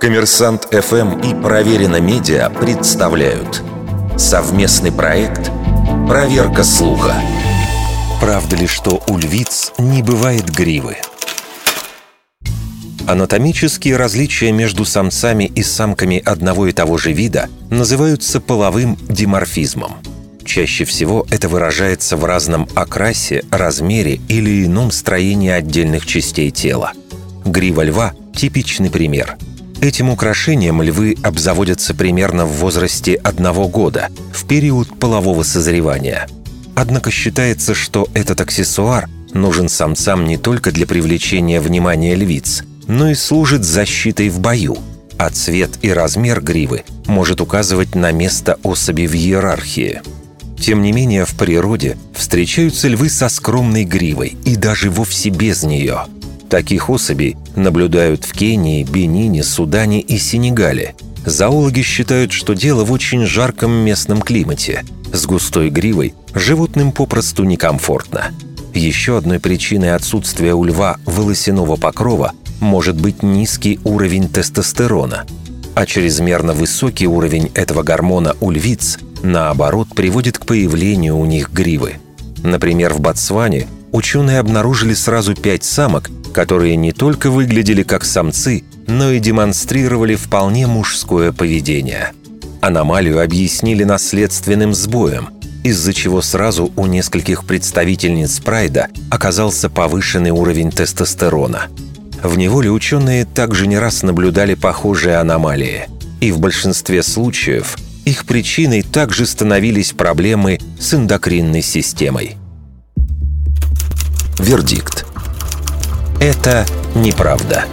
Коммерсант ФМ и Проверено Медиа представляют совместный проект «Проверка слуха». Правда ли, что у львиц не бывает гривы? Анатомические различия между самцами и самками одного и того же вида называются половым диморфизмом. Чаще всего это выражается в разном окрасе, размере или ином строении отдельных частей тела. Грива льва – типичный пример. Этим украшением львы обзаводятся примерно в возрасте одного года, в период полового созревания. Однако считается, что этот аксессуар нужен самцам не только для привлечения внимания львиц, но и служит защитой в бою, а цвет и размер гривы может указывать на место особи в иерархии. Тем не менее, в природе встречаются львы со скромной гривой и даже вовсе без нее – Таких особей наблюдают в Кении, Бенине, Судане и Сенегале. Зоологи считают, что дело в очень жарком местном климате. С густой гривой животным попросту некомфортно. Еще одной причиной отсутствия у льва волосяного покрова может быть низкий уровень тестостерона. А чрезмерно высокий уровень этого гормона у львиц, наоборот, приводит к появлению у них гривы. Например, в Ботсване ученые обнаружили сразу пять самок, которые не только выглядели как самцы, но и демонстрировали вполне мужское поведение. Аномалию объяснили наследственным сбоем, из-за чего сразу у нескольких представительниц прайда оказался повышенный уровень тестостерона. В неволе ученые также не раз наблюдали похожие аномалии, и в большинстве случаев их причиной также становились проблемы с эндокринной системой. Вердикт. Это неправда.